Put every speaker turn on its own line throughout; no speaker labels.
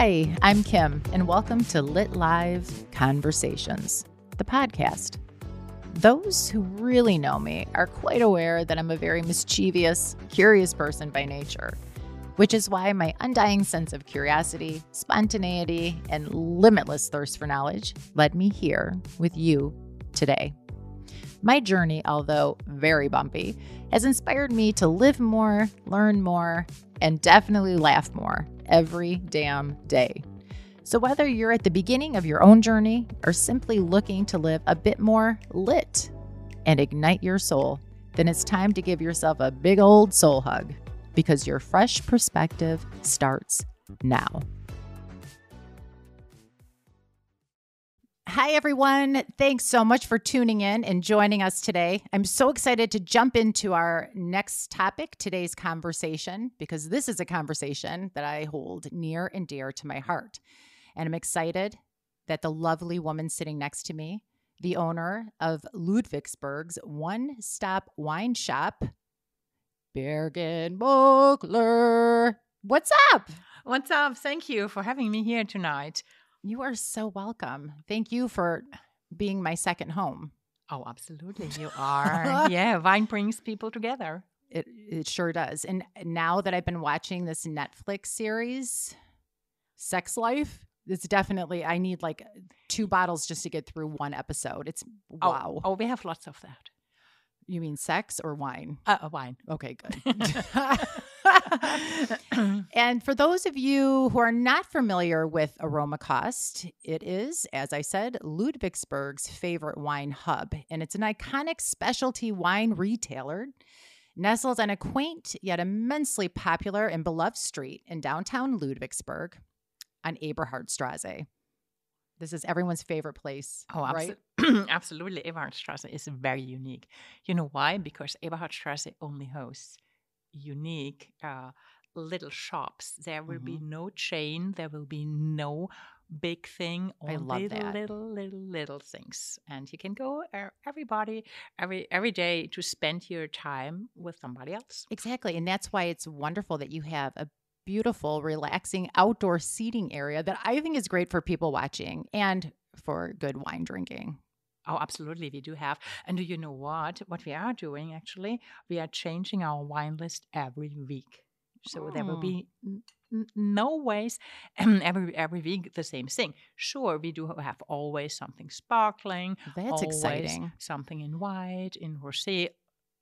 Hi, I'm Kim, and welcome to Lit Live Conversations, the podcast. Those who really know me are quite aware that I'm a very mischievous, curious person by nature, which is why my undying sense of curiosity, spontaneity, and limitless thirst for knowledge led me here with you today. My journey, although very bumpy, has inspired me to live more, learn more, and definitely laugh more every damn day. So, whether you're at the beginning of your own journey or simply looking to live a bit more lit and ignite your soul, then it's time to give yourself a big old soul hug because your fresh perspective starts now. Hi, everyone. Thanks so much for tuning in and joining us today. I'm so excited to jump into our next topic, today's conversation, because this is a conversation that I hold near and dear to my heart. And I'm excited that the lovely woman sitting next to me, the owner of Ludwigsburg's one stop wine shop, Birgitt Mockler. What's up?
What's up? Thank you for having me here tonight.
You are so welcome. Thank you for being my second home.
Oh, absolutely. You are. yeah, wine brings people together.
It it sure does. And now that I've been watching this Netflix series, Sex Life, it's definitely I need like two bottles just to get through one episode. It's oh, wow.
Oh, oh we have lots of that.
You mean sex or wine?
Uh, wine.
Okay, good. and for those of you who are not familiar with Aromakost, it is, as I said, Ludwigsburg's favorite wine hub, and it's an iconic specialty wine retailer nestled on a quaint yet immensely popular and beloved street in downtown Ludwigsburg on Eberhardstrasse. This is everyone's favorite place.
Oh,
right?
absolutely. Eberhardstrasse is very unique. You know why? Because Eberhardstrasse only hosts unique uh, little shops. There will mm-hmm. be no chain. There will be no big thing.
I love
little,
that.
Little, little, little things, and you can go er, everybody every every day to spend your time with somebody else.
Exactly, and that's why it's wonderful that you have a beautiful, relaxing outdoor seating area that I think is great for people watching and for good wine drinking.
Oh, absolutely. We do have. And do you know what? What we are doing actually, we are changing our wine list every week. So oh. there will be oh. n- no ways every every week the same thing. Sure, we do have always something sparkling.
That's exciting.
Something in white, in rosé.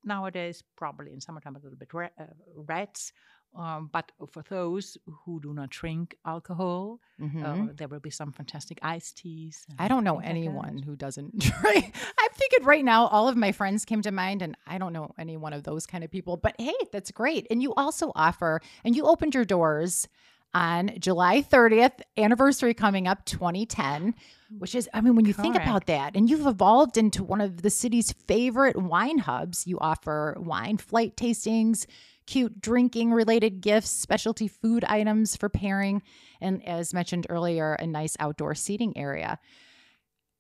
Nowadays, probably in summertime, a little bit re- uh, reds. Um, but for those who do not drink alcohol, uh, mm-hmm. uh, there will be some fantastic iced teas.
I don't know anyone like who doesn't drink. I'm thinking right now, all of my friends came to mind, and I don't know any one of those kind of people. But hey, that's great. And you also offer, and you opened your doors on July 30th, anniversary coming up 2010, which is, I mean, when you Correct. think about that, and you've evolved into one of the city's favorite wine hubs, you offer wine flight tastings cute drinking related gifts, specialty food items for pairing, and as mentioned earlier, a nice outdoor seating area.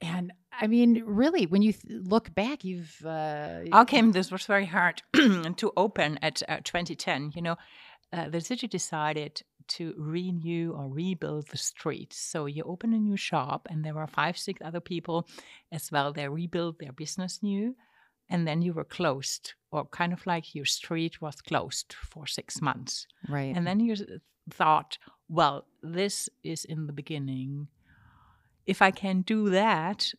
And I mean, really, when you th- look back, you've. Uh,
okay, this was very hard to open at uh, 2010. You know, uh, the city decided to renew or rebuild the street. So you open a new shop, and there were five, six other people as well. They rebuild their business new and then you were closed or kind of like your street was closed for six months.
Right.
And then you thought well this is in the beginning. If i can do that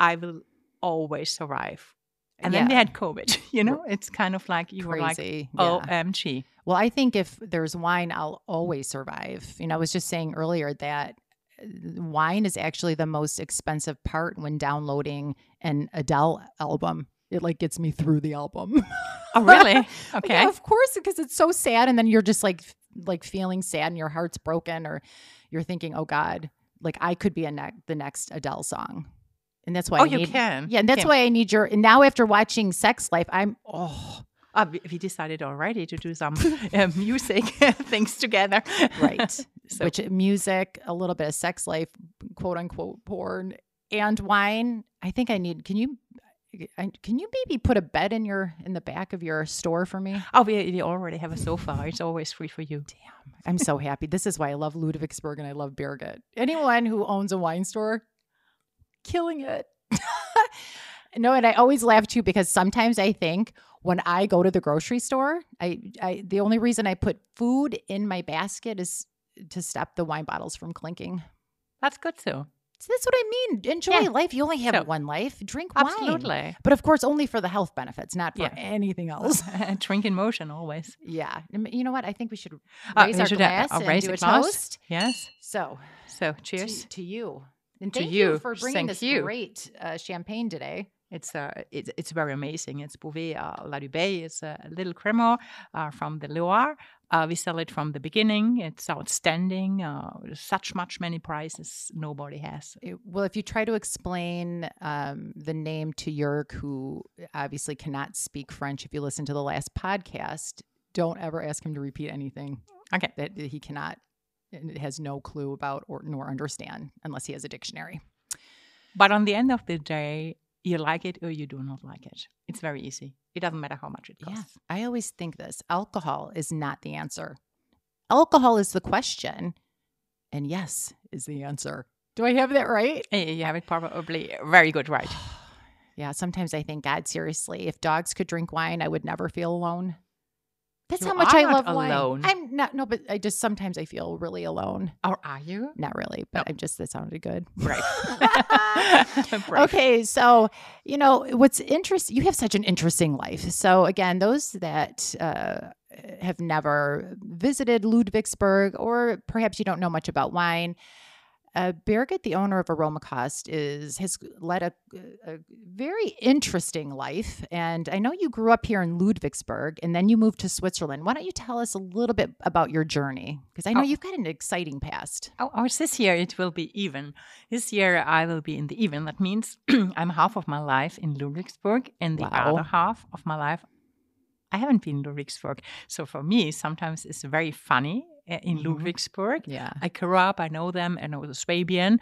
i will always survive. And yeah. then they had covid you know? It's kind of like you
Crazy.
were like omg
yeah. well i think if there's wine i'll always survive. You know i was just saying earlier that uh, wine is actually the most expensive part when downloading an Adele album it like gets me through the album.
oh, really? Okay.
yeah, of course, because it's so sad, and then you're just like like feeling sad, and your heart's broken, or you're thinking, "Oh God, like I could be a ne- the next Adele song." And that's why.
Oh,
I
you
need,
can.
Yeah, and that's
can.
why I need your. And now after watching Sex Life, I'm oh.
Uh, we decided already to do some uh, music things together.
right. So. Which music, a little bit of sex life, quote unquote porn, and wine. I think I need. Can you I, can you maybe put a bed in your in the back of your store for me?
Oh, we, we already have a sofa. It's always free for you.
Damn, I'm so happy. This is why I love Ludwigsburg and I love Birgitt. Anyone who owns a wine store, killing it. no, and I always laugh too because sometimes I think when I go to the grocery store, I, I the only reason I put food in my basket is to stop the wine bottles from clinking.
That's good too.
So that's what I mean. Enjoy
Yeah.
life. You only have one life. Drink wine.
Absolutely.
But of course, only for the health benefits, not for
Yeah.
anything else.
Drink in motion always.
yeah. You know what? I think we should
Uh,
raise
we
our
should, uh,
glass
uh,
and
raise
do
a
a toast.
Yes.
So,
So cheers.
to you. And
To
thank you.
you.
for bringing
Thank
this
you.
great uh, champagne today.
It's uh, it's it's very amazing. It's Bouvet uh, Ladubay. It's a little crémant uh, from the Loire. Uh, we sell it from the beginning. It's outstanding. Uh, such much many prices nobody has.
It- well, if you try to explain um, the name to Jörg, who obviously cannot speak French, if you listen to the last podcast, don't ever ask him to repeat anything
Okay.
that he cannot, and has no clue about or nor understand unless he has a dictionary.
But on the end of the day, you like it or you do not like it. It's very easy. It doesn't matter how much it
Yeah.
costs.
I always think this alcohol is not the answer. Alcohol is the question, and yes is the answer. Do I have that right?
You have it probably very good, right?
Yeah, sometimes I think, God, seriously, if dogs could drink wine, I would never feel alone. That's
You
how much I love wine. I'm not, no, but I just sometimes I feel really alone.
Or are you?
Not really, but I'm just, that sounded good.
Right.
Okay, so you know what's interesting. You have such an interesting life. So again, those that uh, have never visited Ludwigsburg, or perhaps you don't know much about wine, uh, Birgitt, the owner of Aromakost, is has led a, a very interesting life. And I know you grew up here in Ludwigsburg, and then you moved to Switzerland. Why don't you tell us a little bit about your journey? Because I know
Oh.
you've got an exciting past.
Oh, ours this year it will be even. This year I will be in the even. That means I'm half of my life in Ludwigsburg, and the
Wow.
other half of my life I haven't been in Ludwigsburg. So for me, sometimes it's very funny in
Mhm.
Ludwigsburg.
Yeah.
I grew up, I know them, and I was a Swabian.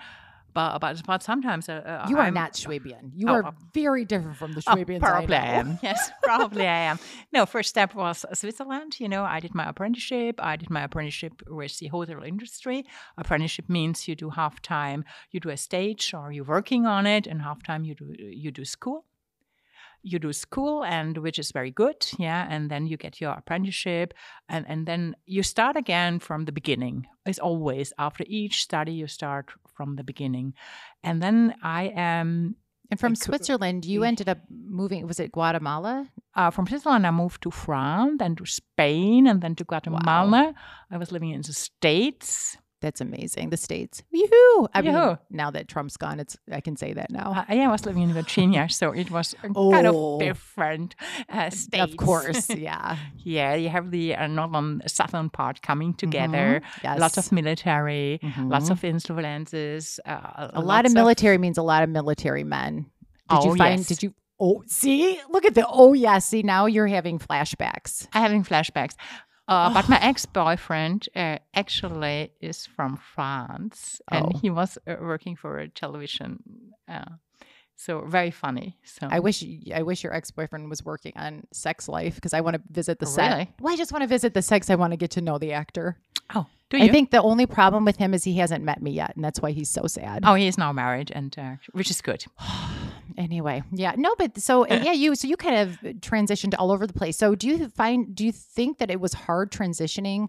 But, but, but sometimes uh, uh,
You are
I'm-
not Schwabian. You
Oh,
are
uh,
very different from the
Oh,
Schwabians.
probably
I,
I, am. Yes, probably I am. No, first step was Switzerland. You know, I did my apprenticeship. I did my apprenticeship with the hotel industry. Apprenticeship means you do half time, you do a stage, or you're working on it, and half time you do you do school. You do school, and which is very good, yeah. And then you get your apprenticeship, and and then you start again from the beginning. It's always after each study you start from the beginning, and then I am
And from Switzerland, you ended up moving. Was it Guatemala?
uh, from Switzerland, I moved to France, then to Spain, and then to Guatemala. I was living in the States.
That's amazing. The states. Yoo-hoo! I mean, now that Trump's gone, it's I can say that now.
Uh, yeah, I was living in Virginia, so it was a kind
Oh.
of different uh, states.
Of course, yeah.
yeah, you have the uh, northern, southern part coming together.
Mhm, Yes.
Lots of military, lots
Mhm.
of influences. Uh,
a lot of military means a lot of military men. Did you
Oh,
find?
yes.
Did you? Oh, see, look at the. Oh, yeah. See, now you're having flashbacks.
I'm having flashbacks. Uh, but my ex-boyfriend uh, actually is from France, and
Oh.
he was uh, working for a television. Uh, so very funny. So
I wish. I wish your ex boyfriend was working on Sex Life because I want to visit the
Oh,
set.
really?
Well, I just want to visit the sex. I want to get to know the actor.
oh, do you?
I think the only problem with him is he hasn't met me yet, and that's why he's so sad.
oh, he is now married, and uh, which is good.
anyway yeah no but so yeah you so you kind of transitioned all over the place so do you find do you think that it was hard transitioning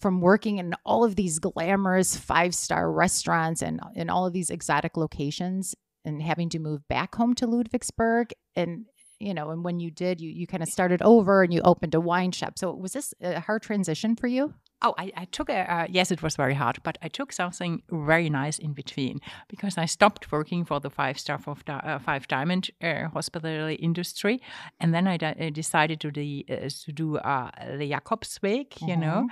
from working in all of these glamorous five star restaurants and in all of these exotic locations and having to move back home to ludwigsburg and you know and when you did you you kind of started over and you opened a wine shop so was this a hard transition for you
Oh, I, I took a, uh, yes, it was very hard, but I took something very nice in between because I stopped working for the five star of di- uh, five diamond uh, hospitality industry, and then I, de- decided to the uh, to do uh, the Jakobsweg, you know,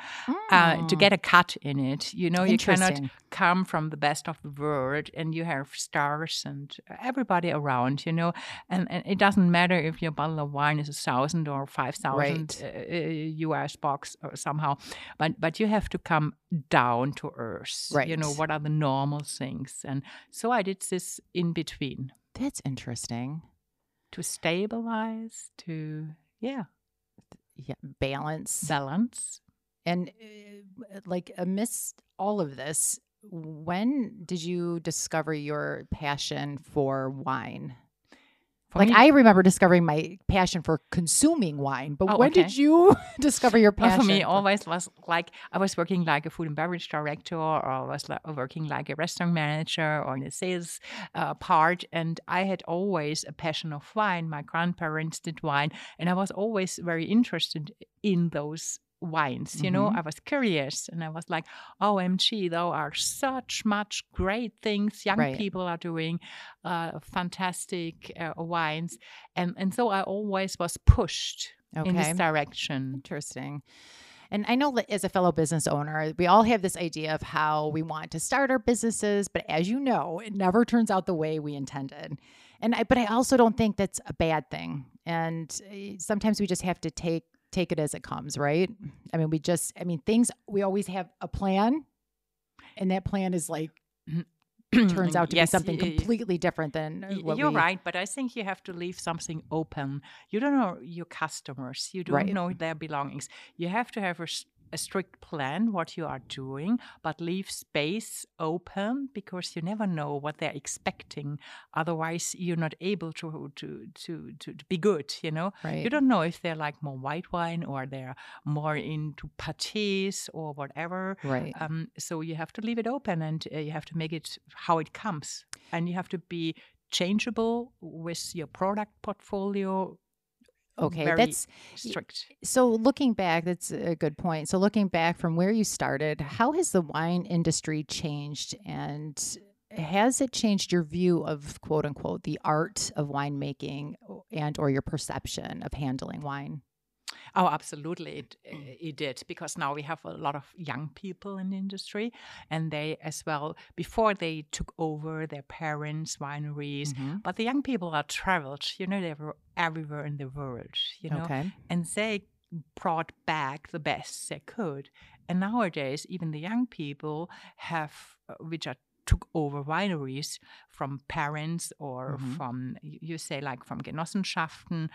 uh, to
Mm.
get a cut in it. You know, you cannot come from the best of the world, and you have stars and everybody around, you know, and, and it doesn't matter if your bottle of wine is a thousand or five thousand uh, U.S. bucks or somehow, but but you have to come down to earth. Right. You know what are the normal things, and so I did this in between
that's interesting
to stabilize, to yeah,
yeah, balance,
balance.
And uh, like amidst all of this, when did you discover your passion for wine? Like I remember discovering my passion for consuming wine, but oh, when okay. did you discover your passion?
Well, for me, always was like I was working like a food and beverage director, or I was like, working like a restaurant manager, or in the sales uh, part, and I had always a passion of wine. My grandparents did wine, and I was always very interested in those wines you know mm-hmm. i was curious and i was like omg there are such much great things young right. people are doing uh, fantastic uh, wines and and so i always was pushed okay. in this direction
interesting and I know that as a fellow business owner, we all have this idea of how we want to start our businesses, but as you know, it never turns out the way we intended. And I, but I also don't think that's a bad thing. And eh, sometimes we just have to take take it as it comes, right? I mean, we just, I mean, things, we always have a plan, and that plan is like, turns out to yes, be something completely different than
you're
we...
right but i think you have to leave something open you don't know your customers you don't right. know their belongings you have to have a a strict plan what you are doing, but leave space open because you never know what they're expecting. Otherwise, you're not able to to to to, to be good. You know, right. you don't know if they're like more white wine or they're more into pâtés or whatever.
Right.
Um, so you have to leave it open and uh, you have to make it how it comes, and you have to be changeable with your product portfolio Mm-hmm.
Okay,
that's strict.
So looking back, that's a good point. So looking back from where you started, how has the wine industry changed and has it changed your view of quote unquote the art of winemaking and or your perception of handling wine?
Oh, absolutely, it it did because now we have a lot of young people in the industry, and they as well before they took over their parents' wineries. Mm-hmm. But the young people are traveled, you know, they were everywhere in the world, you know,
okay.
and they brought back the best they could. And nowadays, even the young people have, uh, which are took over wineries from parents or mm-hmm. from you say like from Genossenschaften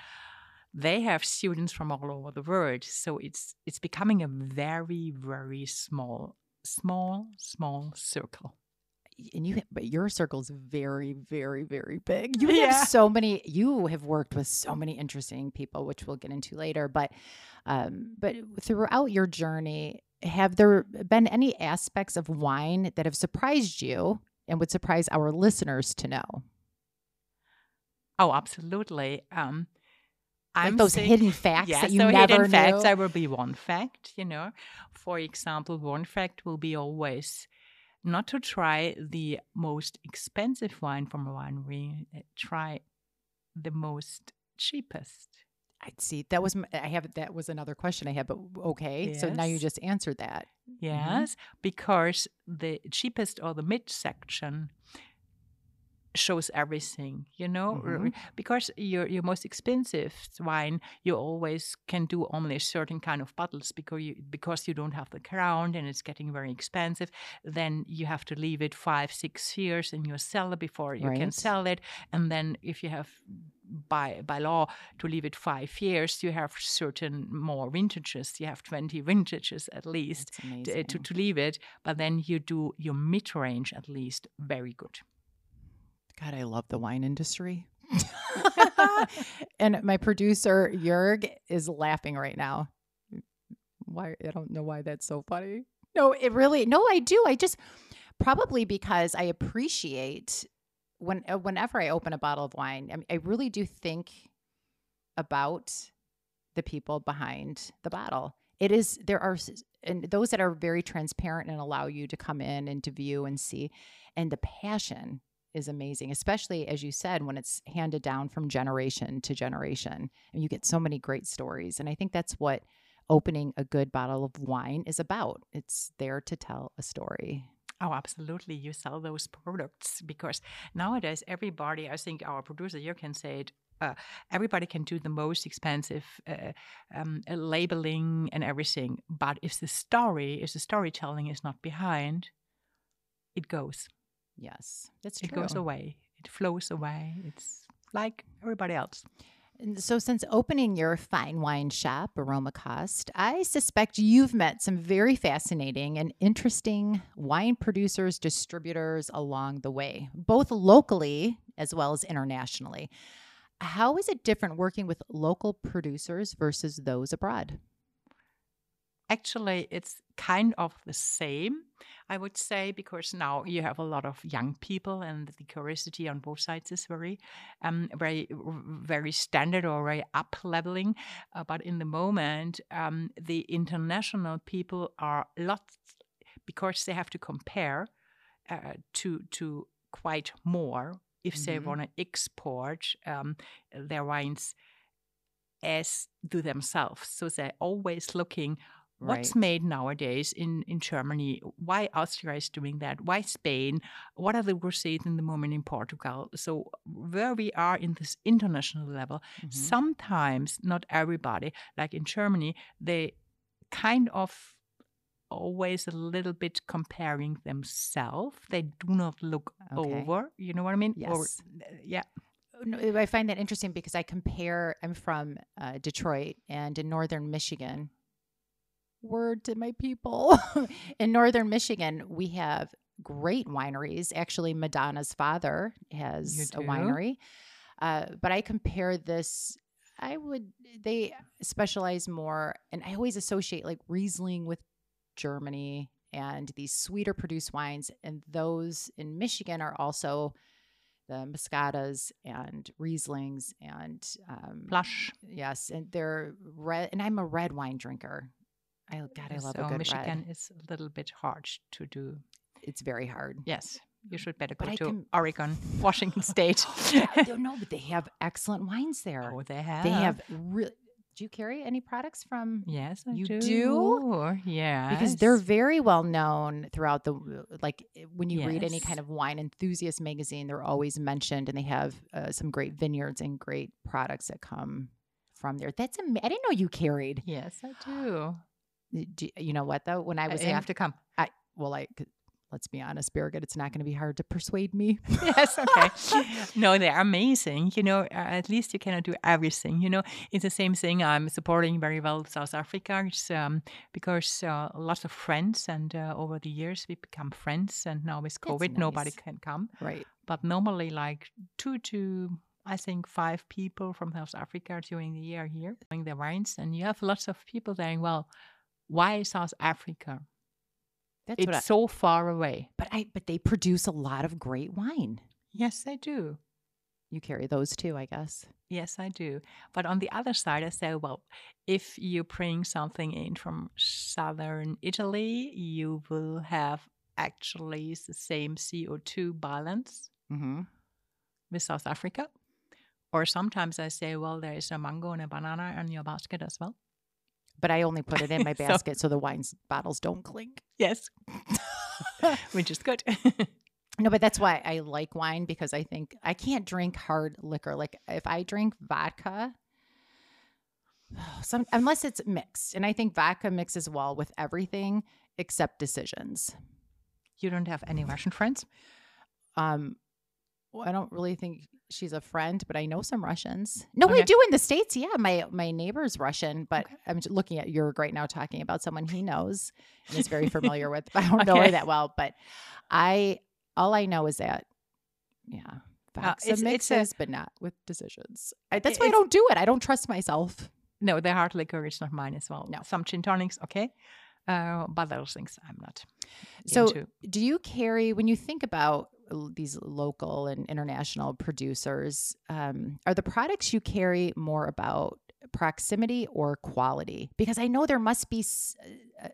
they have students from all over the world. So it's it's becoming a very very small small small circle.
And you, but your circle is very, very, very big. You yeah. have so many. You have worked with so many interesting people, which we'll get into later. But, um, but throughout your journey, have there been any aspects of wine that have surprised you and would surprise our listeners to know?
Oh, absolutely. Um,
I'm like those sick. hidden facts
yes,
that you
so
never
hidden
knew.
facts. There will be one fact, you know. For example, one fact will be always not to try the most expensive wine from a winery. Eh, try the most cheapest.
I'd see that was I have that was another question I had, but okay. Yes. So now you just answered that.
Yes, mm-hmm. because the cheapest or the mid section shows everything you know mm-hmm. because your your most expensive wine you always can do only a certain kind of bottles because you because you don't have the ground and it's getting very expensive then you have to leave it five six years in your cellar before you right. can sell it and then if you have by by law to leave it five years you have certain more vintages you have 20 vintages at least to, to, to leave it but then you do your mid-range at least very good
God, I love the wine industry. and my producer Jurg is laughing right now. Why I don't know why that's so funny. No, it really no, I do. I just probably because I appreciate when uh, whenever I open a bottle of wine, I, mean, I really do think about the people behind the bottle. It is there are and those that are very transparent and allow you to come in and to view and see and the passion is amazing, especially as you said, when it's handed down from generation to generation. And you get so many great stories. And I think that's what opening a good bottle of wine is about. It's there to tell a story.
Oh, absolutely. You sell those products because nowadays everybody, I think our producer here can say it. Uh, everybody can do the most expensive uh, um, uh, labeling and everything, but if the story, if the storytelling is not behind, it goes.
Yes, that's
true. It goes away. It flows away. It's like everybody else.
And So, since opening your fine wine shop, Aromakost, I suspect you've met some very fascinating and interesting wine producers, distributors along the way, both locally as well as internationally. How is it different working with local producers versus those abroad?
Actually, it's kind of the same, I would say, because now you have a lot of young people, and the curiosity on both sides is very, um, very, very standard or very up leveling. Uh, but in the moment, um, the international people are lots because they have to compare uh, to to quite more if they
Mhm.
want to export um, their wines as do themselves. So they're always looking what's
Right.
made nowadays in, in Germany, why Austria is doing that, why Spain, what are the rosés in the moment in Portugal. So where we are in this international level,
Mhm.
sometimes not everybody, like in Germany, they kind of always a little bit comparing themselves. They do not look
Okay.
over. You know what I mean? Or,
Yes.
yeah.
No, I find that interesting because I compare. I'm from uh, Detroit and in northern Michigan. Word to my people. in northern Michigan, we have great wineries. Actually, Madonna's father has a winery. Uh, but I compare this. I would. They specialize more, and I always associate like Riesling with Germany and these sweeter produced wines, and those in Michigan are also the Moscatas and Rieslings and um,
Plush.
Yes, and they're red. And I'm a red wine drinker. I God, I love
so
a good
Michigan
red.
is a little bit hard to do.
It's very hard.
Yes, you should better go
I
to
can-
Oregon, Washington State.
I don't know, but they have excellent wines there.
oh, they have.
They have really. Do you carry any products from?
Yes, I
You
do.
do?
Yeah,
Because they're very well known throughout the like eh, when you read any kind of wine enthusiast magazine, they're always mentioned, and they have uh, some great vineyards and great products that come from there. That's am- I didn't know you carried.
Yes, I do.
Do, you know what though? When I
I
was
you
in,
have to come.
well, like let's be honest, Birgitt, it's not going to be hard to persuade me.
yes, okay. no, they're amazing. You know, at least you cannot do everything. You know, it's the same thing. I'm supporting very well South Africa um, because uh, lots of friends, and uh, over the years we become friends. And now with COVID, nobody can come.
right.
But normally, like two to I think five people from South Africa during the year here doing their wines, and you have lots of people saying, "Well, why South Africa?
That's
It's.
I,
so far away."
but I but they produce a lot of great wine.
Yes, they do.
You carry those too, I guess.
Yes, I do. But on the other side, I say, well, if you bring something in from southern Italy, you will have actually the same CO2 balance
Mm-hmm.
with South Africa. Or sometimes I say, well, there is a mango and a banana in your basket as well.
But I only put it in my basket so the wine bottles don't clink.
Yes, which is good.
No, but that's why I like wine because I think I can't drink hard liquor. Like if I drink vodka, some unless it's mixed, and I think vodka mixes well with everything except decisions.
you don't have any Russian friends?
Um, I don't really think she's a friend, but I know some Russians. No, I do in the states. Yeah, my my neighbor's Russian, but
Okay.
I'm looking at Jurg right now, talking about someone he knows and is very familiar with. But I don't know her that well. But I all I know is that yeah,
Uh,
Foxa
it's- it's a-
but not with decisions. I, that's why I don't do it. I don't trust myself.
No, the hard liquor is not mine as well.
No.
Some gin tonics, okay. Uh, but those things I'm not
So,
into.
do you carry when you think about these local and international producers? Um, are the products you carry more about proximity or quality? Because I know there must be, uh,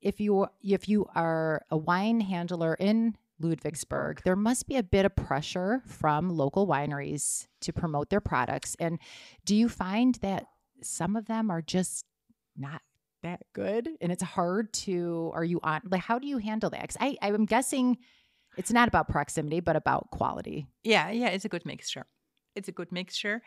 if you if you are a wine handler in Ludwigsburg, there must be a bit of pressure from local wineries to promote their products. And do you find that some of them are just not that good and it's hard to are you on like how do you handle that because i i'm guessing it's not about proximity but about quality
Yeah, yeah, it's a good mixture. It's a good mixture.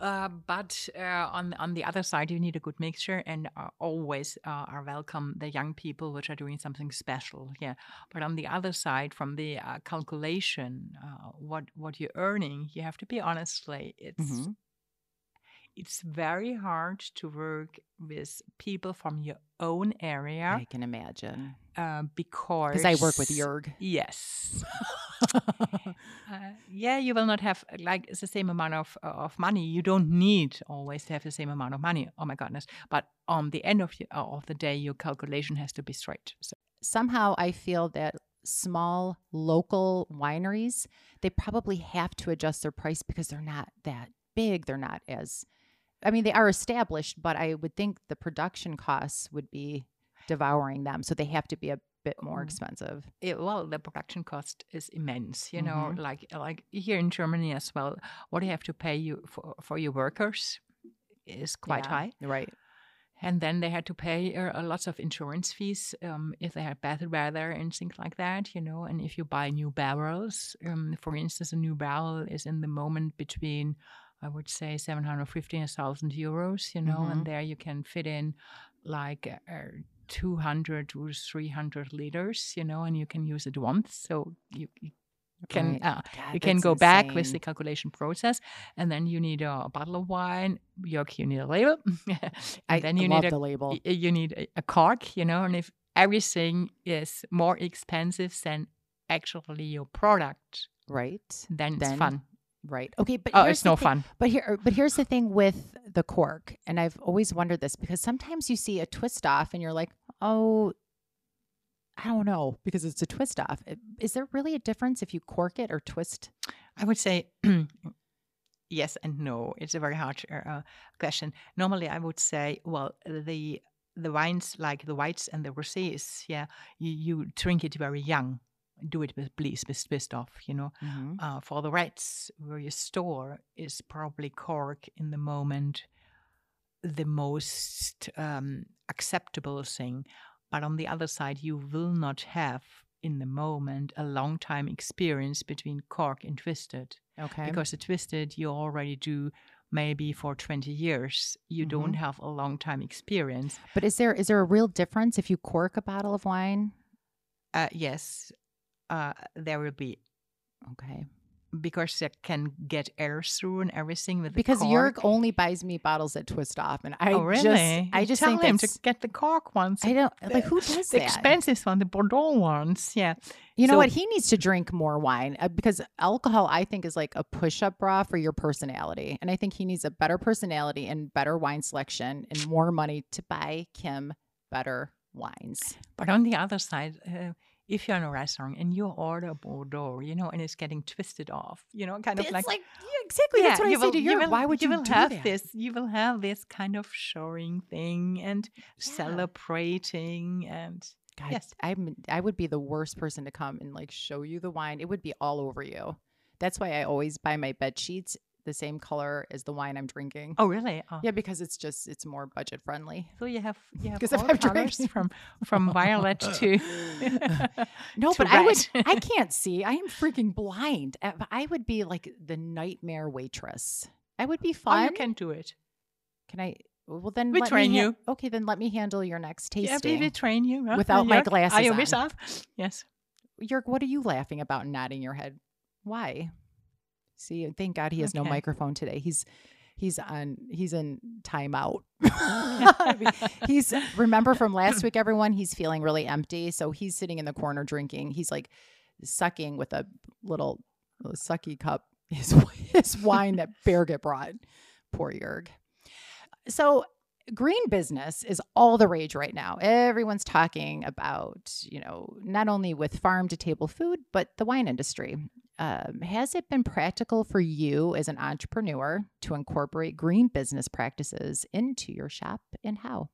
Uh, but uh, on on the other side, you need a good mixture, and uh, always uh, are welcome the young people which are doing something special. Yeah. But on the other side, from the uh, calculation, uh, what what you're earning, you have to be honestly, it's
Mhm.
It's very hard to work with people from your own area
I can imagine.
uh, because
Because I work with Jurg.
Yes. Uh, yeah, you will not have uh, like the same amount of uh, of money. You don't need always to have the same amount of money. Oh my goodness! But on the end of the, of the day, your calculation has to be straight. So
Somehow I feel that small local wineries, they probably have to adjust their price because they're not that big. They're not as, I mean, they are established, but I would think the production costs would be devouring them. So they have to be a bit more
Mm.
expensive.
it, well, the production cost is immense. You know,
Mhm.
like like here in Germany as well. What you have to pay you for for your workers is quite
Yeah,
high.
Right.
And then they had to pay uh, lots of insurance fees um, if they had bad weather and things like that, you know. And if you buy new barrels, um, for instance, a new barrel is in the moment between, I would say, 750 and 1,000 euros, you know,
Mhm.
and there you can fit in like uh, 200 or 300 liters, you know, and you can use it once. So you, you can
Right.
uh, you can go back with the calculation process, and then you need a, bottle of wine. York, you need a label, and
I
then you
love
need a
the label.
you need a, a cork, you know. And if everything is more expensive than actually your product,
right.
then it's
Then
fun.
Right. Okay, but
Oh, it's no
thing-
fun.
But here, but here's the thing with the cork, and I've always wondered this because sometimes you see a twist off, and you're like, oh, I don't know, because it's a twist off. Is there really a difference if you cork it or twist?
I would say yes and no. It's a very hard uh, question. Normally, I would say, well, the the wines like the whites and the rosés, yeah, you, you drink it very young. Do it with please with twist off, you know. Uh, for the reds, where you store is probably cork in the moment the most um, acceptable thing. But on the other side, you will not have in the moment a long time experience between cork and twisted
Okay.
because the twisted you already do maybe for 20 years you don't have a long time experience
but is there is there a real difference if you cork a bottle of wine?
uh, yes uh, there will be
Okay.
because it can get air through and everything with the
Because
cork.
Jurg only buys me bottles that twist off, and I
oh really
just I
You
just
tell
think
him to get the cork ones
I don't like who does
the
that.
expensive one the bordeaux ones yeah
You know what? He needs to drink more wine uh, because alcohol, I think, is like a push up bra for your personality. And I think he needs a better personality and better wine selection and more money to buy Kim better wines.
But on the other side, uh, if you're in a restaurant and you order Bordeaux, you know, and it's getting twisted off, you know, kind of
It's
like,
like, yeah, exactly. That's
Yeah,
what I
you
say
will-
to
you
you.
will-
Why would you,
will
do
have
that?
this? You will have this kind of showing thing and
Yeah.
celebrating and
God,
Yes.
I'm, I would be the worst person to come and like show you the wine. It would be all over you. That's why I always buy my bed sheets the same color as the wine I'm drinking.
oh really? Oh.
Yeah, because it's just it's more budget friendly.
So you have you have
'Cause if
all
I've
colors
drinking-
from from violet to
No,
to
but I would. I can't see. I am freaking blind. Uh, I would be like the nightmare waitress. I would be
Oh,
fun.
you can do it.
Can I? Well, then
We train
ha-
you.
Okay, then let me handle your next taste.
Yeah,
tasting.
we train you huh?
Without my
Jörg? Are
glasses
you
on.
Yes.
Jörg, what are you laughing about, and nodding your head? Why? See, thank God he has no microphone today. He's he's on he's in timeout. he's remember from last week, everyone. He's feeling really empty, so he's sitting in the corner drinking. He's like sucking with a little, little sucky cup his his wine that Birgitt brought. Poor Jörg. So green business is all the rage right now. Everyone's talking about, you know, not only with farm to table food, but the wine industry. Um, has it been practical for you as an entrepreneur to incorporate green business practices into your shop and how?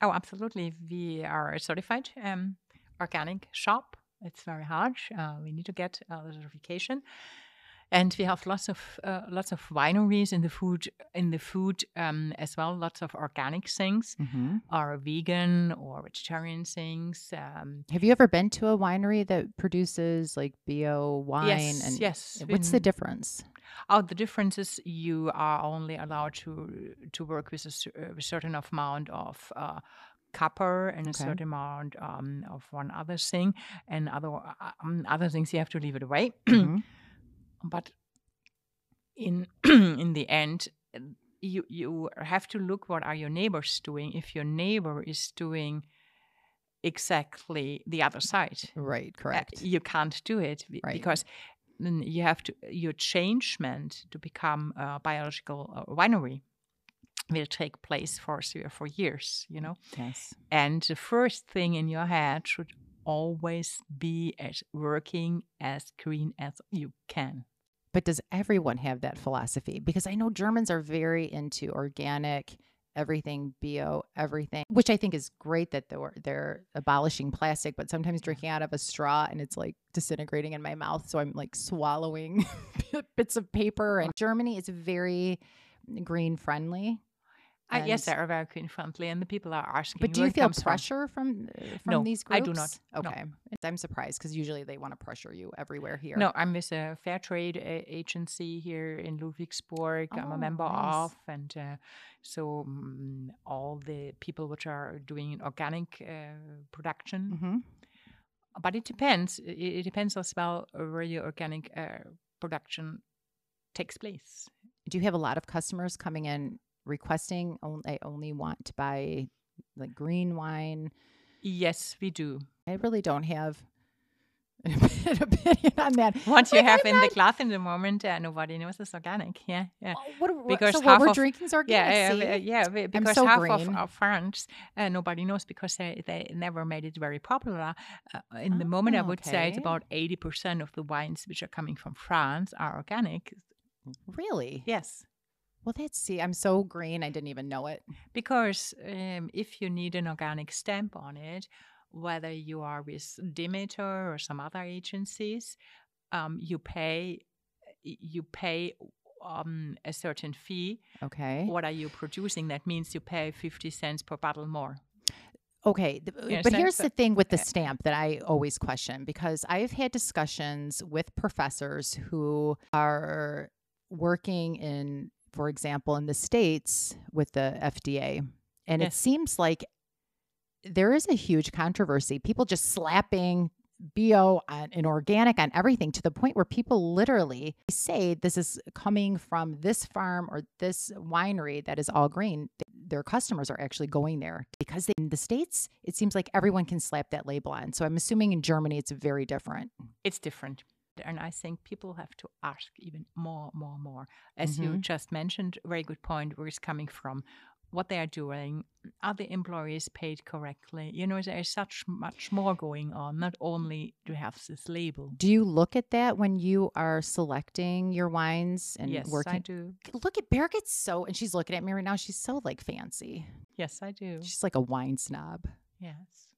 Oh, absolutely. We are a certified um, organic shop. It's very hard. Uh, we need to get uh, the certification. And we have lots of uh, lots of wineries in the food in the food um, as well. Lots of organic things,
Mm-hmm.
or vegan or vegetarian things. Um,
Have you ever been to a winery that produces like bio wine?
yes,
and
yes.
what's the difference?
Oh, the difference is you are only allowed to to work with a, a certain amount of uh, copper and a certain amount um, of one other thing, and other uh, um, other things you have to leave it away.
Mhm.
But in in the end uh, you you have to look what are your neighbors doing if your neighbor is doing exactly the other side
Right,
uh,
correct.
you can't do it
Right.
because you have to your changement to become a biological uh, winery will take place for three or four years you know
yes.
and the first thing in your head should always be as working as green as you can
But does everyone have that philosophy? Because I know Germans are very into organic, everything bio, everything, which I think is great that they're they're abolishing plastic. But sometimes drinking out of a straw and it's like disintegrating in my mouth, so I'm like swallowing bits of paper. And Germany is very green friendly.
Uh, yes, they're very green friendly, and the people are asking.
But do you feel
comes from.
pressure from uh, from
No,
these
I
groups?
do not. No.
Okay, I'm surprised because usually they want to pressure you everywhere here.
No, I'm with a fair trade uh, agency here in Ludwigsburg. I'm
Oh,
a member
nice.
of, and uh, so mm all the people which are doing organic uh, production.
hmm
But it depends. It, it depends as well where your organic uh, production takes place.
Do you have a lot of customers coming in requesting on- I only want to buy like green wine?
Yes, we do.
I really don't have an opinion on that.
What you
Like,
have
I'm
in the glass in the moment, uh, nobody knows it's organic. Yeah, yeah.
Oh, What, what,
Because
so
half
what we're
of-
drinking is organic.
Yeah, yeah, uh, yeah. be- Because
so
half
green.
of our France, uh, nobody knows because they, they never made it very popular. Uh, in the moment, I
Oh,
would say it's about eighty percent of the wines which are coming from France are organic.
Really?
Yes,
Well, that's see, I'm so green. I didn't even know it.
because um, if you need an organic stamp on it, whether you are with Demeter or some other agencies, um, you pay you pay um, a certain fee.
Okay.
What are you producing? That means you pay fifty cents per bottle more.
Okay, th-
You
but here's the thing with the stamp that I always question because I've had discussions with professors who are working in, for example, in the States with the FDA. And it seems like there is a huge controversy. People just slapping bio on, and organic on everything to the point where people literally say this is coming from this farm or this winery that is all green. Their customers are actually going there because they, in the States, it seems like everyone can slap that label on. So I'm assuming in Germany it's very different.
it's different. And I think people have to ask even more, more, more. As you
Mhm.
just mentioned, very good point where it's coming from, what they are doing, are the employees paid correctly? You know, there is such much more going on, not only to have this label.
Do you look at that when you are selecting your wines and working?
yes,
working?
I do.
Look at Birgitt's so, and she's looking at me right now. She's so like fancy.
Yes, I do.
She's like a wine snob.
Yes.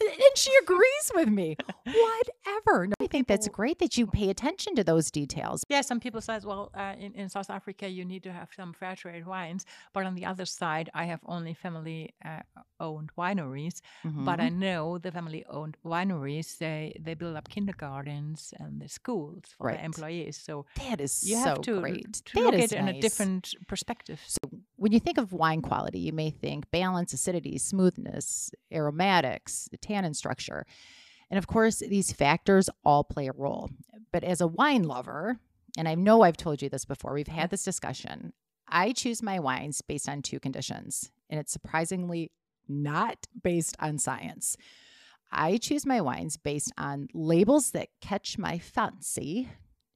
And she agrees with me. Whatever. No, I think that's great that you pay attention to those details.
Yeah, some people say, well, uh, in, in South Africa, you need to have some fair trade wines. But on the other side, I have only family uh, owned wineries. But I
Mhm.
know the family owned wineries, they, they build up kindergartens and the schools for
Right.
their employees. So
that is
you
so
have to,
great.
to
That
look
is
at it in a
nice.
different perspective.
So when you think of wine quality, you may think balance, acidity, smoothness, aromatics, the tannin structure. And of course, these factors all play a role. But as a wine lover, and I know I've told you this before, we've had this discussion. I choose my wines based on two conditions, and it's surprisingly not based on science. I choose my wines based on labels that catch my fancy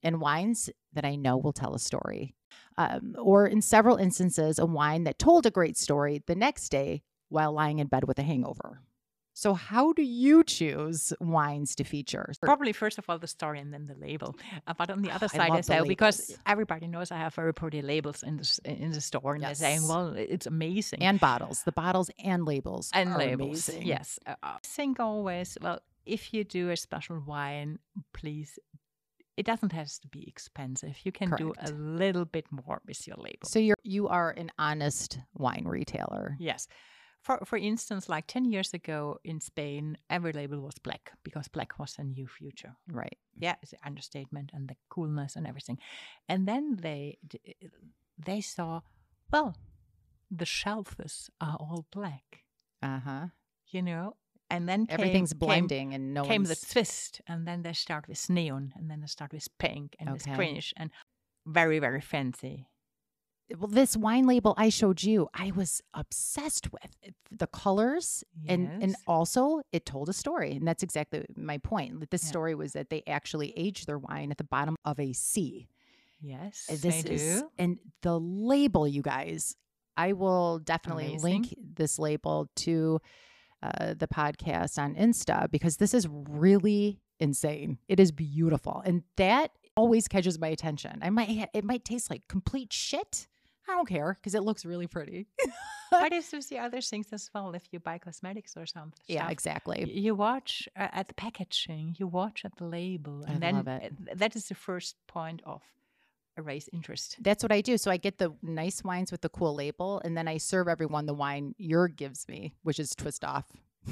and wines that I know will tell a story um, or in several instances, a wine that told a great story the next day while lying in bed with a hangover. So, how do you choose wines to feature?
Probably first of all the story and then the label. Uh, but on the other
I
side, I,
love the
because everybody knows I have very pretty labels in the in the store, and they're saying, "Well, it's amazing."
And bottles, the bottles and labels,
and labels.
amazing.
Yes, uh, I think always. Well, if you do a special wine, please it doesn't have to be expensive. You can do a little bit more with your label.
So you're you are an honest wine retailer.
Yes. For for instance, like ten years ago in Spain, every label was black because black was a new future.
Right.
Yeah, it's the understatement and the coolness and everything. And then they they saw, well, the shelves are all black,
Uh-huh.
you know. And then came-
Everything's
came-
blending and no
came the twist, and then they start with neon, and then they start with pink and with greenish, and very very fancy.
Well, this wine label I showed you, I was obsessed with the colors, and and also it told a story, and that's exactly my point. That This
Yeah.
story was that they actually aged their wine at the bottom of a sea.
Yes,
This
they
is
do.
and the label, you guys. I will definitely link this label to uh, the podcast on Insta because this is really insane. It is beautiful, and that always catches my attention. I might ha- it might taste like complete shit. I don't care because it looks really pretty.
But it's just the other things as well. If you buy cosmetics or something,
yeah,
stuff,
exactly.
you watch uh, at the packaging, you watch at the label,
I
and then
it.
uh, that is the first point of erase interest.
That's what I do. So I get the nice wines with the cool label, and then I serve everyone the wine your gives me, which is twist off.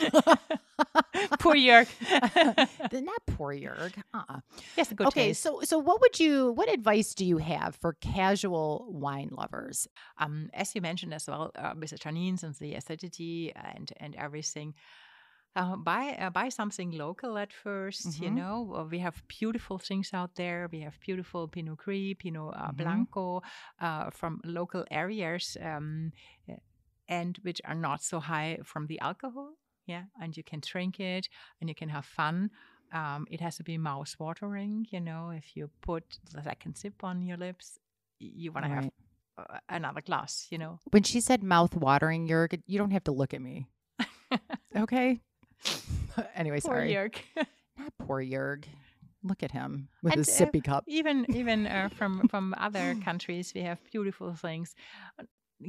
Poor Jörg.
Not poor Jörg. Uh-uh.
yes, good
okay,
taste.
so so what would you what advice do you have for casual wine lovers?
um, as you mentioned as well, uh, with the tannins and the acidity and and everything. Uh, buy uh, buy something local at 1st You
Mhm.
know, we have beautiful things out there. We have beautiful Pinot Gris, Pinot uh,
Mhm.
Blanco uh, from local areas, um, uh, and which are not so high from the alcohol. Yeah, and you can drink it and you can have fun. Um, it has to be mouth watering. You know, if you put the second sip on your lips, you want to have uh, another glass, you know.
When she said mouth watering, Jörg, you don't have to look at me. Okay. anyway,
Poor
sorry.
Jörg.
Not poor Jörg. Look at him with
And,
his
uh,
sippy cup.
even even uh, from from other countries, we have beautiful things.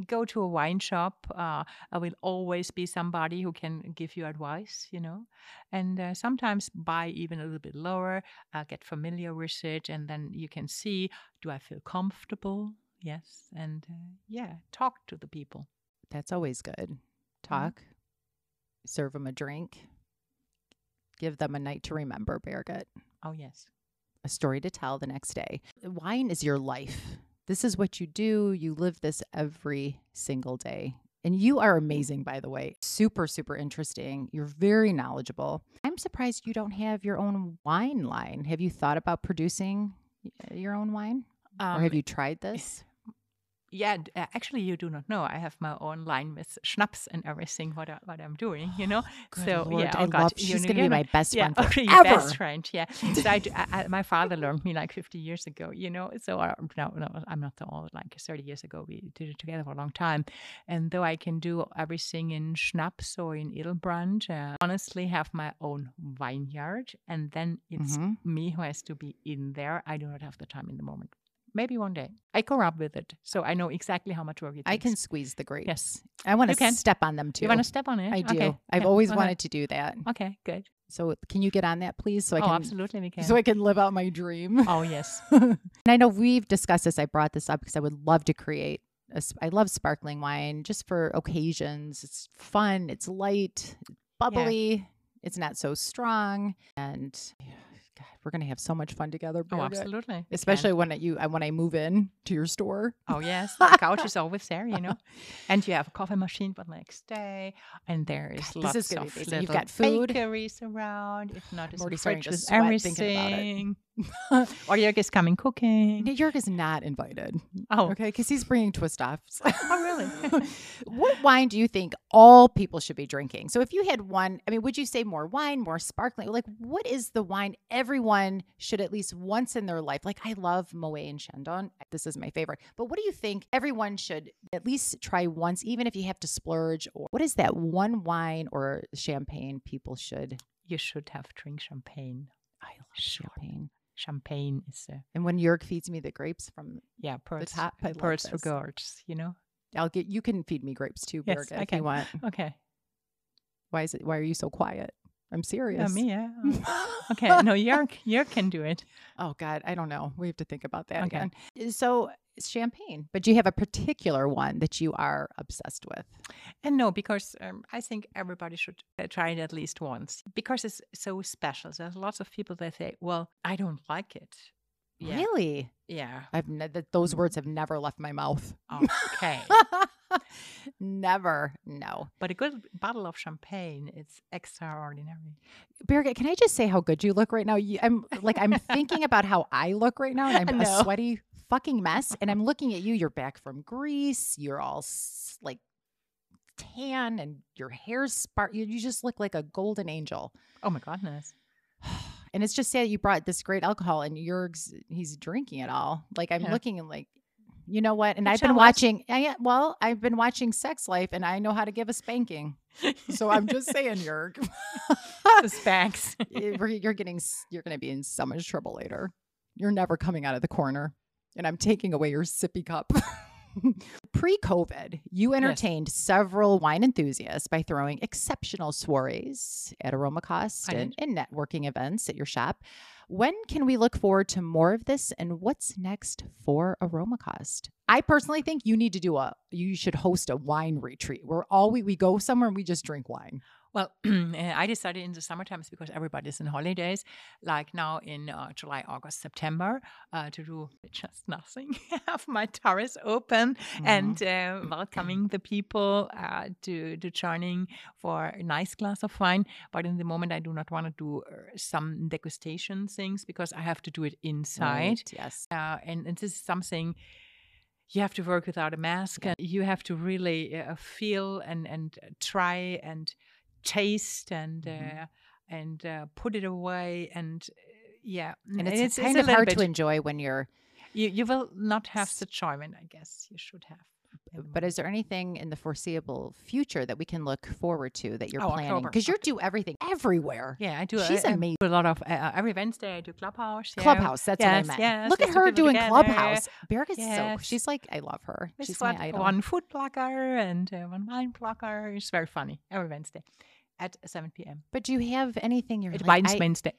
Go to a wine shop. Uh, there will always be somebody who can give you advice, you know, and uh, sometimes buy even a little bit lower. Uh, get familiar with it, and then you can see: Do I feel comfortable? Yes, and uh, yeah, talk to the people.
That's always good. Talk, serve them a drink, give them a night to remember, Birgitt.
Oh yes,
a story to tell the next day. Wine is your life. This is what you do. You live this every single day. And you are amazing, by the way. Super, super interesting. You're very knowledgeable. I'm surprised you don't have your own wine line. Have you thought about producing uh, your own wine? or have
Um,
you tried this?
Yeah, actually, you do not know. I have my own line with schnapps and everything. What I, what I'm doing, you know.
Good
so
Lord,
yeah,
I
oh God,
love.
you
She's going to be my best
yeah,
friend forever.
your best friend. Yeah. So I, I- I- my father learned me like 50 years ago, you know. So I, no, no, I'm not so old. Like 30 years ago, we did it together for a long time. And though I can do everything in schnapps or in Edelbrand, uh, honestly, have my own vineyard, and then it's
Mhm.
me who has to be in there. I do not have the time in the moment. Maybe one day I grow up with it, so I know exactly how much work it takes.
I can squeeze the grapes.
Yes.
I want to step on them too.
You want to step on it?
I do.
Okay,
I've always wanted to do that.
Okay, good.
So can you get on that, please? So I
oh,
can
absolutely, we can.
so I can live out my dream.
oh, yes.
and I know we've discussed this. I brought this up because I would love to create. A, I love sparkling wine just for occasions. It's fun. It's light, bubbly. It's not so strong, and God, we're gonna have so much fun together.
Oh, absolutely.
Especially when you when I move in to your store.
Oh yes, the couch is always there, you know, and you have a coffee machine for the next day, and there is
God,
lots
is
of little
You've got food.
bakeries around. If not, it's
already starting to sweat thinking about it.
everything. or Jörg is coming cooking.
Jörg is not invited.
Oh,
Okay, because he's bringing twist offs.
Oh, really?
what wine do you think all people should be drinking? So, if you had one, I mean, would you say more wine, more sparkling? Like, what is the wine everyone should at least once in their life? Like, I love Moet and Chandon. This is my favorite. But what do you think everyone should at least try once, even if you have to splurge? Or what is that one wine or champagne people should?
you should have drink champagne.
I love
Sure.
champagne.
Champagne is a
And when Jörg feeds me the grapes from,
yeah, pearls,
top, I love
pearls
this.
gourds. You know.
I'll get you can feed me grapes too,
Yes, Birgitt,
if you want.
Okay.
Why is it? Why are you so quiet? I'm serious.
Yeah, me, yeah. okay, no, Jörg, you can do it.
Oh God, I don't know. We have to think about that
Okay.
again. So it's champagne, but do you have a particular one that you are obsessed with?
And no, because um, I think everybody should uh, try it at least once because it's so special. There's lots of people that say, "Well, I don't like it." Yeah,
Really?
yeah.
I've ne- that those words mm-hmm. have never left my mouth.
Oh, okay,
never. No.
but a good bottle of champagne, it's extraordinary.
Birgitt, can I just say how good you look right now? You, I'm like I'm thinking about how I look right now, and I'm
I
a sweaty fucking mess. And I'm looking at you. You're back from Greece. You're all s- like tan, and your hair's spark. You, you just look like a golden angel.
Oh my goodness!
And it's just sad you brought this great alcohol, and Jörg's he's drinking it all. Like I'm
Yeah.
looking and like. You know what? And I've been watching. Uh, I, well, I've been watching Sex Life, and I know how to give a spanking. So I'm just saying,
the specs.
you're you're getting you're going to be in so much trouble later. You're never coming out of the corner, and I'm taking away your sippy cup. Pre-COVID, you entertained several wine enthusiasts by throwing exceptional soirees at
Aromakost
and, and networking events at your shop. When can we look forward to more of this, and what's next for Aromakost? I personally think you need to do a you should host a wine retreat where all we we go somewhere and we just drink wine.
Well, uh, I decided in the summertime because everybody's in holidays, like now in uh, July, August, September, uh, to do just nothing. Have my terrace open and uh, welcoming the people uh, to to joining for a nice glass of wine. But in the moment, I do not want to do uh, some degustation things because I have to do it inside.
Right, yes.
Uh, and, and this is something you have to work without a mask and you have to really uh, feel and and uh, try and taste and
Mhm.
uh, and uh, put it away and uh, yeah
and it's,
it's,
kind
a
of hard
bit,
to enjoy when you're
you, you will not have the enjoyment i guess you should have
but is there anything in the foreseeable future that we can look forward to that you're
Oh,
planning? Because you do everything everywhere.
Yeah i do
she's
I, I
amazing.
do a lot of uh, every wednesday i do clubhouse yeah.
clubhouse that's
yes,
what i meant.
yes,
look at her doing
together.
clubhouse. Berg is so she's like i love her.
It's
she's
what-
my idol.
one food blogger and uh, one wine blogger it's very funny every wednesday at 7 p.m
but do you have anything you're
It
like,
Wednesday.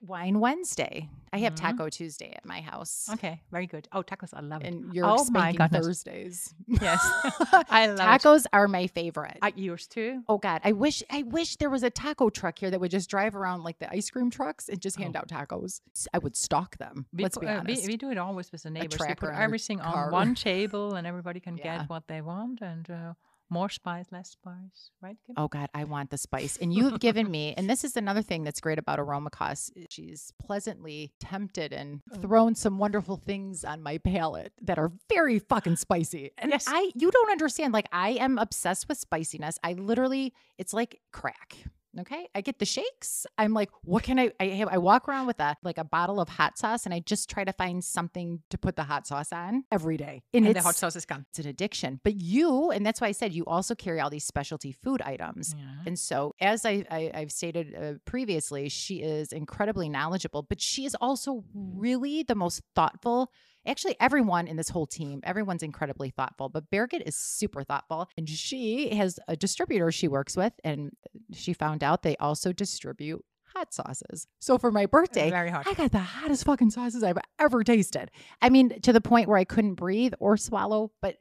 Wine wednesday i have
Mhm.
taco tuesday at my house
Okay, very good. Oh, tacos, I love it.
and you're
Oh my goodness.
thursdays
Yes, I love it.
tacos are my favorite
Uh, yours too.
Oh God, I wish I wish there was a taco truck here that would just drive around like the ice cream trucks and just hand
Oh.
out tacos. I would stalk them.
We,
let's be
uh,
honest.
we, we do it always with the neighbors. We put everything on one table, and everybody can
Yeah.
get what they want, and uh, more spice, less spice, right? Kim?
oh God, I want the spice. And you've given me, and this is another thing that's great about Aromakost. She's pleasantly tempted and
Oh.
thrown some wonderful things on my palate that are very fucking spicy. And
Yes.
I you don't understand. Like I am obsessed with spiciness. I literally, it's like crack. Okay, I get the shakes. I'm like, what can I? I have. I walk around with a like a bottle of hot sauce, and I just try to find something to put the hot sauce on every day.
and
it's
the hot sauce is gone.
it's an addiction. But you, and that's why I said you also carry all these specialty food items.
Yeah.
And so, as I, I, I've stated uh, previously, she is incredibly knowledgeable, but she is also really the most thoughtful. Actually, everyone in this whole team, everyone's incredibly thoughtful, but Birgitt is super thoughtful. And she has a distributor she works with, and she found out they also distribute hot sauces. So for my birthday,
Very hot.
I got the hottest fucking sauces I've ever tasted. I mean, to the point where I couldn't breathe or swallow, but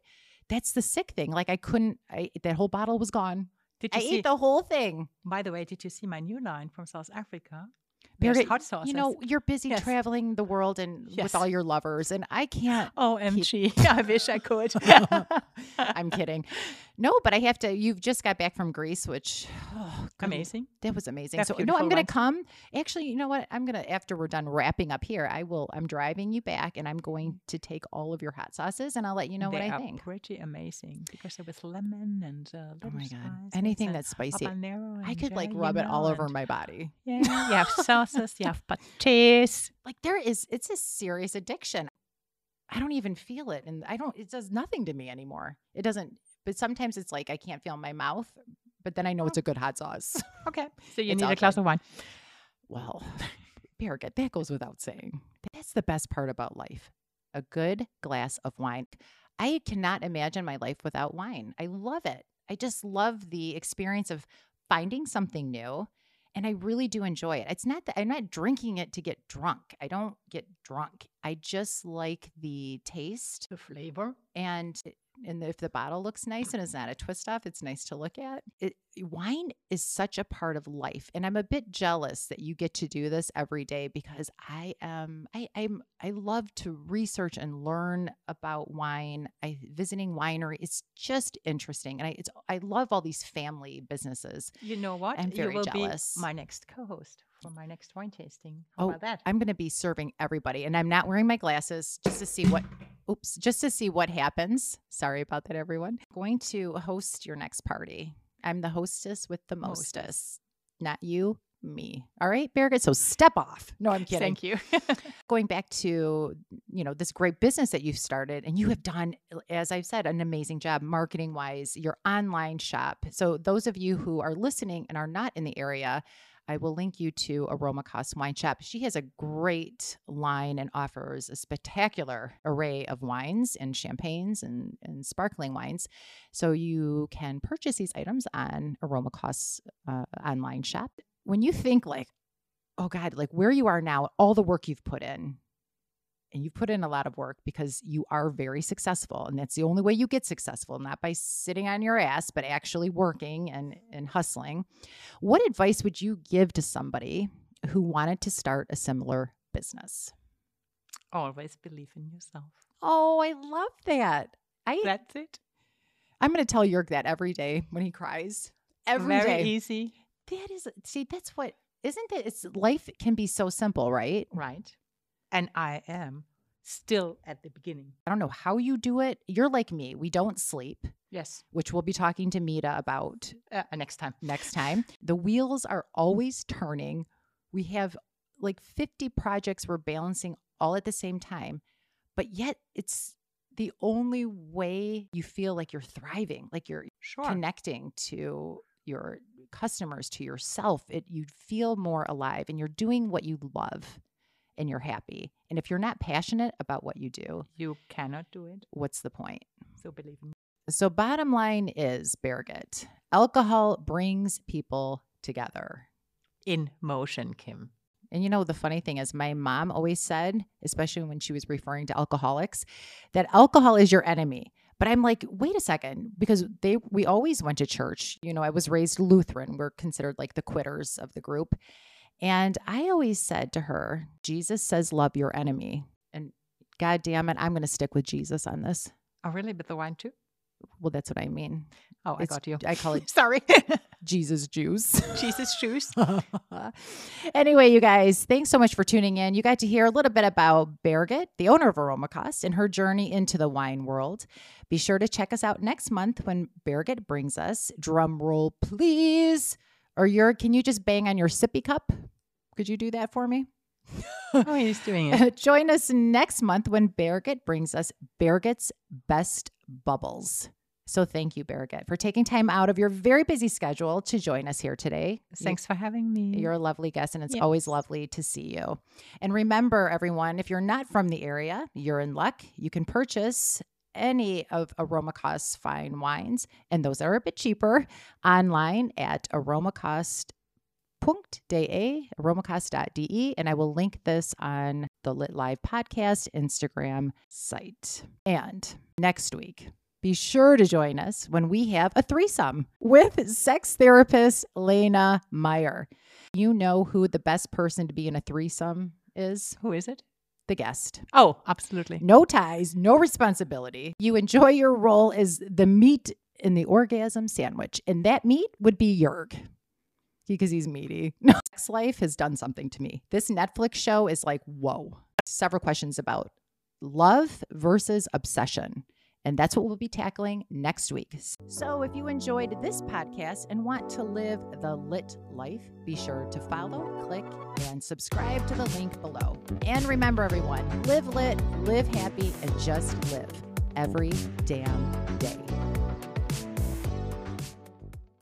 that's the sick thing. Like I couldn't, I, that whole bottle was gone.
Did
I
you see?
ate the whole thing.
by the way, did you see my new line from South Africa? There's hot sauces.
You know, you're busy
Yes.
traveling the world and
Yes.
with all your lovers, and I can't.
Oh, OMG, I wish I could.
I'm kidding. No, but I have to. You've just got back from Greece, which oh,
Amazing.
That was amazing.
That's
so no, I'm gonna come. Actually, you know what? I'm gonna after we're done wrapping up here, I will. I'm driving you back, and I'm going to take all of your hot sauces, and I'll let you know
they
what I
are
think.
pretty amazing because they're lemon and uh,
Oh my god! Anything that's spicy, I could like rub it all over my body.
Yeah, you have sauces, you have patés.
Like there is, it's a serious addiction. I don't even feel it, and I don't. It does nothing to me anymore. It doesn't. But sometimes it's like I can't feel my mouth, but then I know it's a good hot sauce.
Okay, so you
It's
need a glass of wine.
Well, Birgitt, that goes without saying. That's the best part about life a good glass of wine. I cannot imagine my life without wine. I love it. I just love the experience of finding something new and I really do enjoy it. It's not that I'm not drinking it to get drunk. I don't get drunk. I just like the taste,
The flavor.
and and if the bottle looks nice and is not a twist off, it's nice to look at. It, wine is such a part of life, and I'm a bit jealous that you get to do this every day because I am I I'm I love to research and learn about wine. I visiting winery. It's just interesting, and I it's I love all these family businesses.
You know what?
I'm very
you will
jealous.
be my next co-host for my next wine tasting. How
Oh,
about that?
I'm going to be serving everybody, and I'm not wearing my glasses just to see what. Oops, just to see what happens. Sorry about that, everyone. Going to host your next party. I'm the hostess with the mostest. Not you, me. All right, Birgitt. So step off. No, I'm kidding.
Thank you.
Going back to you know this great business that you've started, and you have done, as I've said, an amazing job marketing wise. Your online shop. So those of you who are listening and are not in the area. I will link you to Aromakost Wine Shop. She has a great line and offers a spectacular array of wines and champagnes and, and sparkling wines. So you can purchase these items on Aromakost uh, online shop. When you think like, oh God, like where you are now, all the work you've put in, and you've put in a lot of work because you are very successful and that's the only way you get successful not by sitting on your ass but actually working and and hustling what advice would you give to somebody who wanted to start a similar business
Always believe in yourself.
oh i love that i
That's it.
i'm going to tell Jörg that every day when he cries every day.
Very easy.
that is see that's what isn't it it's life can be so simple right
Right. And I am still at the beginning.
i don't know how you do it you're like me we don't sleep
Yes.
which we'll be talking to Mita about
Uh, next time.
next time. The wheels are always turning. We have like 50 projects we're balancing all at the same time, but yet it's the only way you feel like you're thriving, like you're
Sure.
connecting to your customers, to yourself. It you feel more alive and you're doing what you love and you're happy. And if you're not passionate about what you do,
you cannot do it.
what's the point?
So believe me.
So, bottom line is, Birgitt, alcohol brings people together.
In motion, Kim.
And you know, the funny thing is, my mom always said, especially when she was referring to alcoholics, that alcohol is your enemy. But I'm like, wait a second, because they we always went to church. You know, I was raised Lutheran. We're considered like the quitters of the group. And I always said to her, Jesus says, love your enemy. And God damn it, I'm going to stick with Jesus on this.
Oh, really? But the wine too?
Well, that's what I mean.
Oh, I
It's-
got you.
I call it
Sorry.
Jesus juice.
Jesus shoes.
anyway, you guys, thanks so much for tuning in. You got to hear a little bit about Birgitt, the owner of Aromakost, and her journey into the wine world. Be sure to check us out next month when Birgitt brings us, drum roll please, or your, can you just bang on your sippy cup? Could you do that for me?
oh, he's doing it.
Join us next month when Birgitt brings us Birgitt's Best Bubbles. So thank you, Birgitt, for taking time out of your very busy schedule to join us here today. You-
Thanks for having me.
you're a lovely guest, and it's
Yes.
always lovely to see you. And remember, everyone, if you're not from the area, you're in luck. You can purchase any of Aromakost fine wines, and those are a bit cheaper, online at aromakost.de, aromakost.de, and I will link this on the Lit Live podcast Instagram site. And next week, be sure to join us when we have a threesome with sex therapist Lena Meyer. You know who the best person to be in a threesome is?
Who is it?
The guest.
Oh, absolutely.
No ties, no responsibility. You enjoy your role as the meat in the orgasm sandwich, and that meat would be Jörg because he's meaty. Sex life has done something to me. This Netflix show is like, whoa. Several questions about love versus obsession. And that's what we'll be tackling next week. So, if you enjoyed this podcast and want to live the lit life, be sure to follow, click, and subscribe to the link below. And remember, everyone, live lit, live happy, and just live every damn